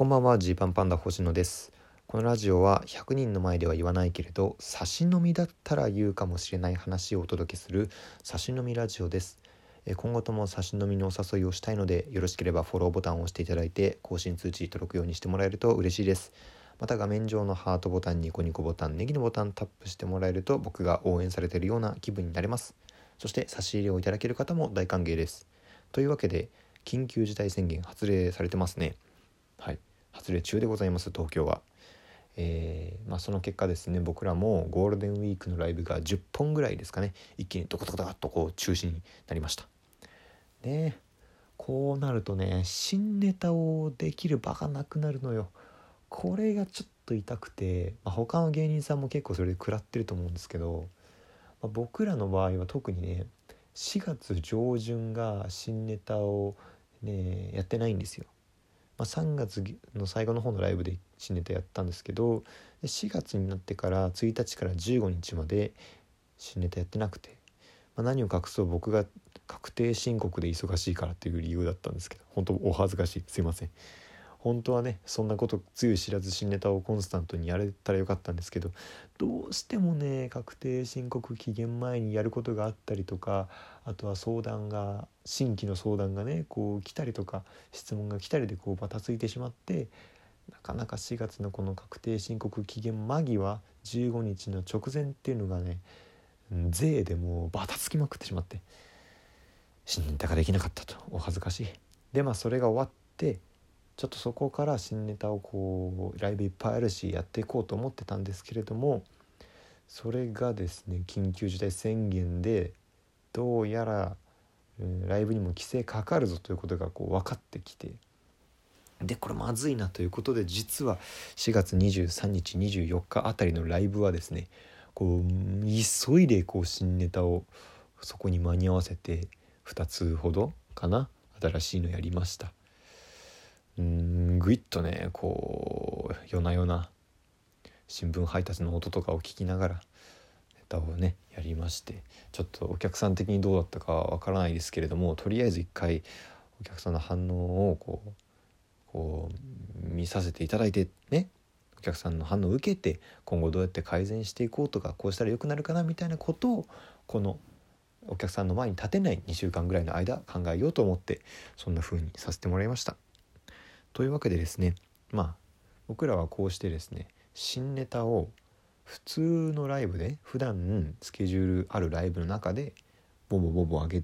こんばんはジーパンパンダ星野です。このラジオは100人の前では言わないけれど差し飲みだったら言うかもしれない話をお届けする差し飲みラジオです。え今後とも差し飲みのお誘いをしたいのでよろしければフォローボタンを押していただいて更新通知届くようにしてもらえると嬉しいです。また画面上のハートボタンニコニコボタンネギのボタンタップしてもらえると僕が応援されているような気分になれます。そして差し入れをいただける方も大歓迎です。というわけで緊急事態宣言発令されてますね。はい。発令中でございます東京は。えー、まあ、その結果ですね僕らもゴールデンウィークのライブが10本ぐらいですかね一気にドコドコドコとこう中止になりました。でこうなるとね新ネタをできる場がなくなるのよ。これがちょっと痛くて、まあ、他の芸人さんも結構それで食らってると思うんですけど、まあ、僕らの場合は特にね4月上旬が新ネタをねやってないんですよ。まあ、3月の最後の方のライブで新ネタやったんですけど4月になってから1日から15日まで新ネタやってなくて、まあ、何を隠そう僕が確定申告で忙しいからっていう理由だったんですけど本当お恥ずかしいすいません。本当はねそんなことつゆ知らず新ネタをコンスタントにやれたらよかったんですけどどうしてもね確定申告期限前にやることがあったりとかあとは相談が新規の相談がねこう来たりとか質問が来たりでこうバタついてしまってなかなか4月のこの確定申告期限間際15日の直前っていうのがね税でもうバタつきまくってしまって新ネタができなかったとお恥ずかしい。でまあそれが終わってちょっとそこから新ネタをこうライブいっぱいあるしやっていこうと思ってたんですけれどもそれがですね緊急事態宣言でどうやら、ライブにも規制かかるぞということがこう分かってきてでこれまずいなということで実は4月23日24日あたりのライブはですねこう急いでこう新ネタをそこに間に合わせて2つほどかな新しいのやりました。うんぐいっとねこう夜な夜な新聞配達の音とかを聞きながらネタをねやりましてちょっとお客さん的にどうだったかわからないですけれどもとりあえず一回お客さんの反応をこうこう見させていただいてねお客さんの反応を受けて今後どうやって改善していこうとかこうしたら良くなるかなみたいなことをこのお客さんの前に立てない2週間ぐらいの間考えようと思ってそんな風にさせてもらいました。というわけでですねまあ僕らはこうしてですね新ネタを普通のライブで普段スケジュールあるライブの中でボボボボ上げ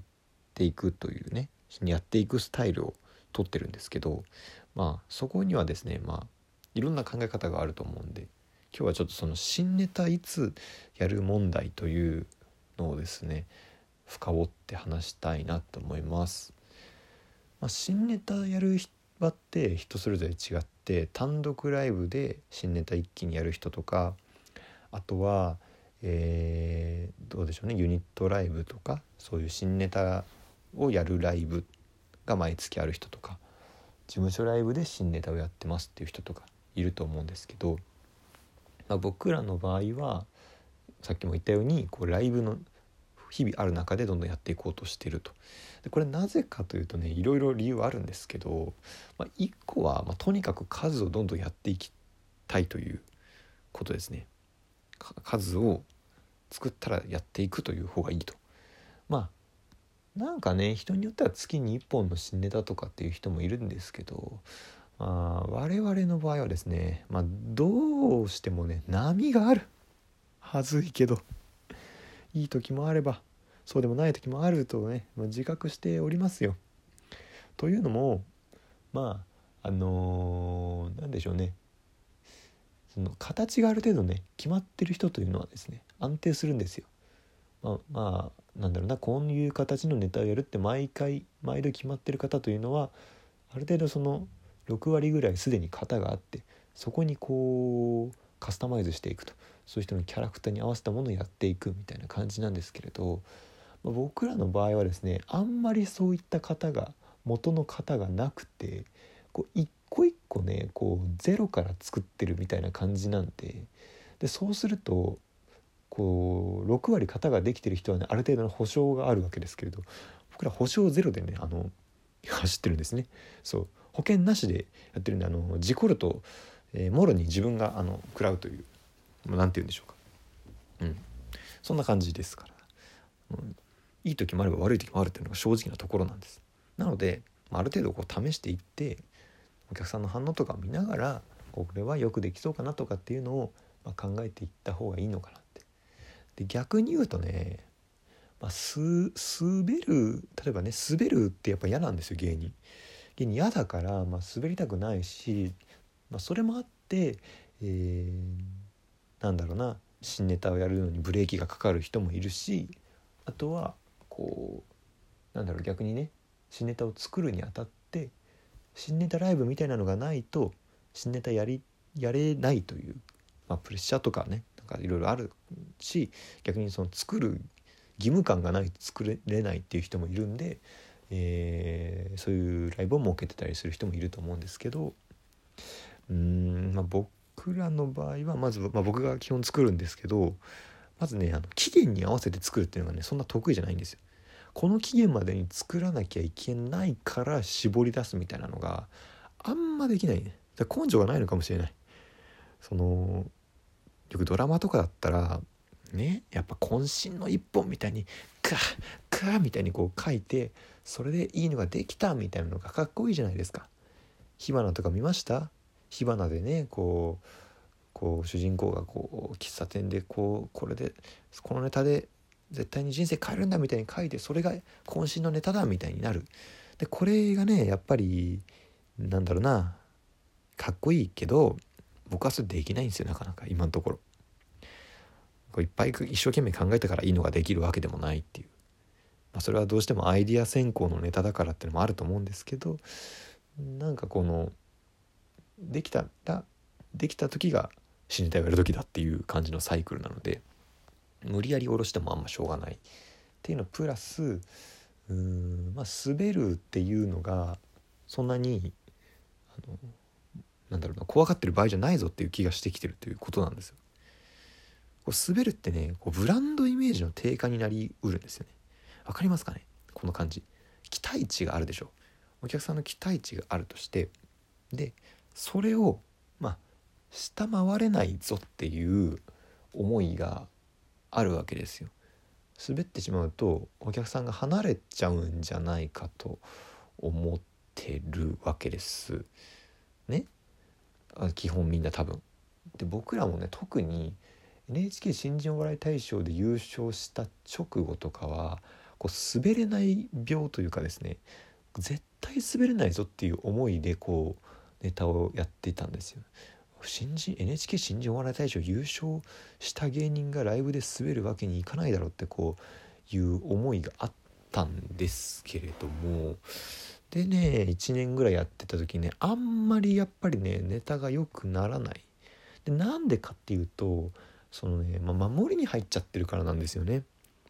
ていくというねやっていくスタイルをとってるんですけどまあそこにはですねまあいろんな考え方があると思うんで今日はちょっとその新ネタいつやる問題というのをですね深掘って話したいなと思います。まあ、新ネタやる人場って人それぞれ違って単独ライブで新ネタ一気にやる人とかあとは、えー、どうでしょうねユニットライブとかそういう新ネタをやるライブが毎月ある人とか事務所ライブで新ネタをやってますっていう人とかいると思うんですけど、まあ、僕らの場合はさっきも言ったようにこうライブの日々ある中でどんどんやっていこうとしていると。でこれなぜかというとねいろいろ理由はあるんですけど、まあ、1個は、まあ、とにかく数をどんどんやっていきたいということですね。数を作ったらやっていくという方がいいと。まあなんかね人によっては月に1本の新ネタとかっていう人もいるんですけど、まあ、我々の場合はですね、まあ、どうしてもね波があるはずいけどいい時もあればそうでもない時もあるとね、まあ、自覚しておりますよ。というのもまああのー、何でしょうねその形がある程度ね決まってる人というのはですね安定するんですよ。まあ、まあ、なんだろうなこういう形のネタをやるって毎回毎度決まってる方というのはある程度その6割ぐらいすでに型があってそこにこうカスタマイズしていくとそういう人のキャラクターに合わせたものをやっていくみたいな感じなんですけれど、まあ、僕らの場合はですねあんまりそういった方が元の型がなくてこう一個一個ねこうゼロから作ってるみたいな感じなんででそうするとこう6割型ができてる人はねある程度の保証があるわけですけれど僕ら保証ゼロでねあの走ってるんですね。そう。保険なしでやってるんであの事故ると、えー、もろに自分があの食らうという何て言うんでしょうか。うん。そんな感じですから、うん、いい時もあれば悪い時もあるっていうのが正直なところなんです。なのである程度こう試していってお客さんの反応とかを見ながらこれはよくできそうかなとかっていうのを、ま考えていった方がいいのかなって。で逆に言うとねまあ、す滑る例えばね滑るってやっぱ嫌なんですよ芸人。芸人嫌だから、まあ、滑りたくないし、まあ、それもあって、えー、なんだろうな新ネタをやるのにブレーキがかかる人もいるしあとはこうなんだろう逆にね新ネタを作るにあたって新ネタライブみたいなのがないと新ネタやりやれないという、まあ、プレッシャーとかねなんかいろいろあるし逆にその作る義務感がないと作れないっていう人もいるんで、えー、そういうライブを設けてたりする人もいると思うんですけどうん、まあ、僕らの場合はまず、まあ、僕が基本作るんですけどまずねあの期限に合わせて作るっていうのがねそんな得意じゃないんですよ。この期限までに作らなきゃいけないから絞り出すみたいなのがあんまできないね。根性がないのかもしれない。そのよくドラマとかだったらねやっぱ渾身の一本みたいにカッカッみたいにこう書いてそれでいいのができたみたいなのがかっこいいじゃないですか。火花とか見ました？火花でねこうこう主人公がこう喫茶店でこうこれでこのネタで絶対に人生変えるんだみたいに書いてそれが渾身のネタだみたいになる。でこれがねやっぱりなんだろうなかっこいいけど僕はそれできないんですよなかなか今のところ。こういっぱい一生懸命考えたからいいのができるわけでもないっていう、まあ、それはどうしてもアイディア先行のネタだからっていうのもあると思うんですけどなんかこのできたらできた時が死にたいをやる時だっていう感じのサイクルなので無理やり下ろしてもあんましょうがないっていうのプラスうーんまあ滑るっていうのがそんなにあのなんだろうな怖がってる場合じゃないぞっていう気がしてきてるということなんですよ。こう滑るってねこうブランドイメージの低下になりうるんですよね。わかりますかね？この感じ。期待値があるでしょ。お客さんの期待値があるとしてでそれをまあ下回れないぞっていう思いがあるわけですよ。滑ってしまうとお客さんが離れちゃうんじゃないかと思ってるわけです。ね？基本みんな多分。で僕らもね特に NHK 新人お笑い大賞で優勝した直後とかはこう滑れない病というかですね絶対滑れないぞっていう思いでこうネタをやっていたんですよ。新人 NHK 新人お笑い大賞優勝した芸人がライブで滑るわけにいかないだろうってこういう思いがあったんですけれどもでね1年ぐらいやってた時ねあんまりやっぱりねネタが良くならない。でなんでかっていうとそのね、まあ、守りに入っちゃってるからなんですよね。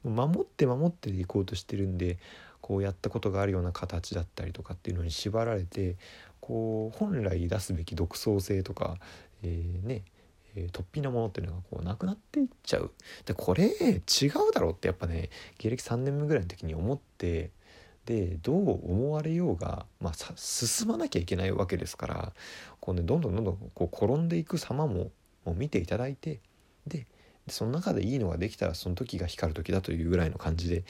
守って守っていこうとしてるんでこうやったことがあるような形だったりとかっていうのに縛られてこう本来出すべき独創性とか、えー、ねえ突飛なものっていうのがこうなくなっていっちゃう。でこれ違うだろうってやっぱね芸歴3年目ぐらいの時に思ってでどう思われようが、まあ、進まなきゃいけないわけですからこう、ね、どんどんどんどんこう転んでいく様もも見ていただいてでその中でいいのができたらその時が光る時だというぐらいの感じで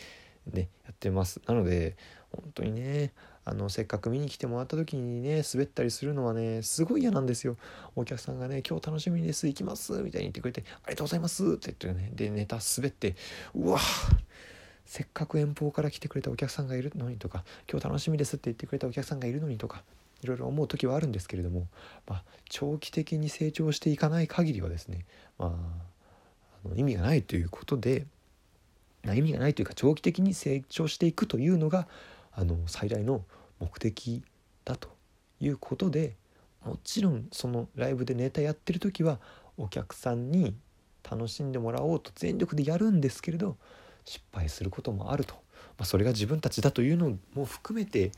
ねやってます。なので本当にねあのせっかく見に来てもらった時にね滑ったりするのはねすごい嫌なんですよ。お客さんがね「今日楽しみです行きます」みたいに言ってくれて「ありがとうございます」って言ってねでネタ滑ってうわせっかく遠方から来てくれたお客さんがいるのにとか今日楽しみですって言ってくれたお客さんがいるのにとかいろいろ思う時はあるんですけれども、まあ、長期的に成長していかない限りはですね、まあ、あの意味がないということで意味がないというか長期的に成長していくというのがあの最大の目的だということでもちろんそのライブでネタやってる時はお客さんに楽しんでもらおうと全力でやるんですけれど失敗することもあると、まあ、それが自分たちだというのも含めて、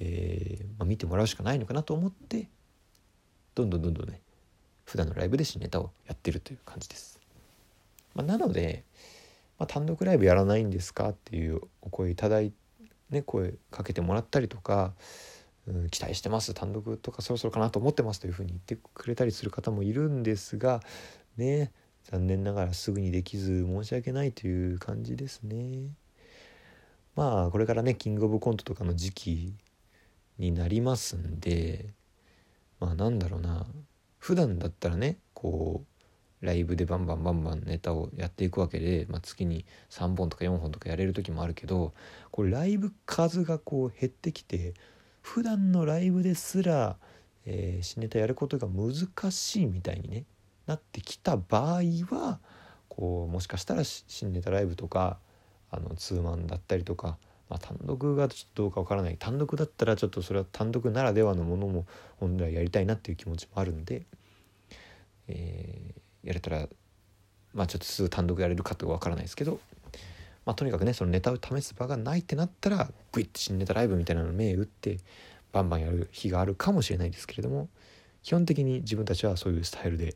えー、まあ、見てもらうしかないのかなと思ってどんどんどんどんね普段のライブで新ネタをやってるという感じです。まあ、なので、ま、単独ライブやらないんですかっていうお声いただいね声かけてもらったりとかうん、期待してます単独とかそろそろかなと思ってますというふうに言ってくれたりする方もいるんですがね残念ながらすぐにできず申し訳ないという感じですね。まあこれからねキングオブコントとかの時期になりますんでまあなんだろうな普段だったらねこうライブでバンバンバンバンネタをやっていくわけで、まあ、月に3本とか4本とかやれる時もあるけどこれライブ数がこう減ってきて普段のライブですら、えー、新ネタやることが難しいみたいに、ね、なってきた場合はこうもしかしたら新ネタライブとかあのツーマンだったりとか、まあ、単独がちょっとどうかわからない単独だったらちょっとそれは単独ならではのものも本来やりたいなっていう気持ちもあるんで、えー、やれたらまあちょっとすぐ単独やれるかとかわからないですけど、まあ、とにかくねそのネタを試す場がないってなったらグイッて新ネタライブみたいなの目打ってバンバンやる日があるかもしれないですけれども基本的に自分たちはそういうスタイルでや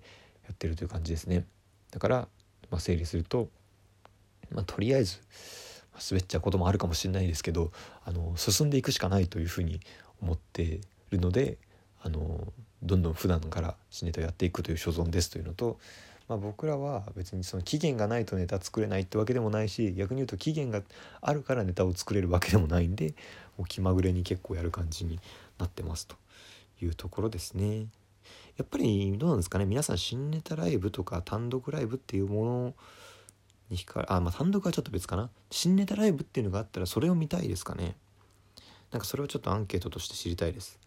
ってるという感じですね。だから、まあ、整理すると、まあ、とりあえず、滑っちゃうこともあるかもしれないですけどあの進んでいくしかないというふうに思ってるのであのどんどん普段からネタやっていくという所存ですというのと、まあ、僕らは別にその期限がないとネタ作れないってわけでもないし逆に言うと期限があるからネタを作れるわけでもないんでもう気まぐれに結構やる感じになってますというところですね。やっぱりどうなんですかね。皆さん新ネタライブとか単独ライブっていうものに惹かれあまあ単独はちょっと別かな。新ネタライブっていうのがあったらそれを見たいですかね。なんかそれをちょっとアンケートとして知りたいです。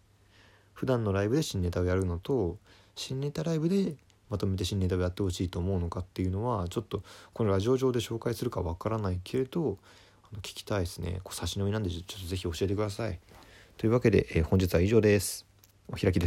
普段のライブで新ネタをやるのと新ネタライブでまとめて新ネタをやってほしいと思うのかっていうのはちょっとこのラジオ上で紹介するかわからないけれど聞きたいですね。こう差し飲みなんでちょっとぜひ教えてください。というわけで、えー、本日は以上です。お開きです。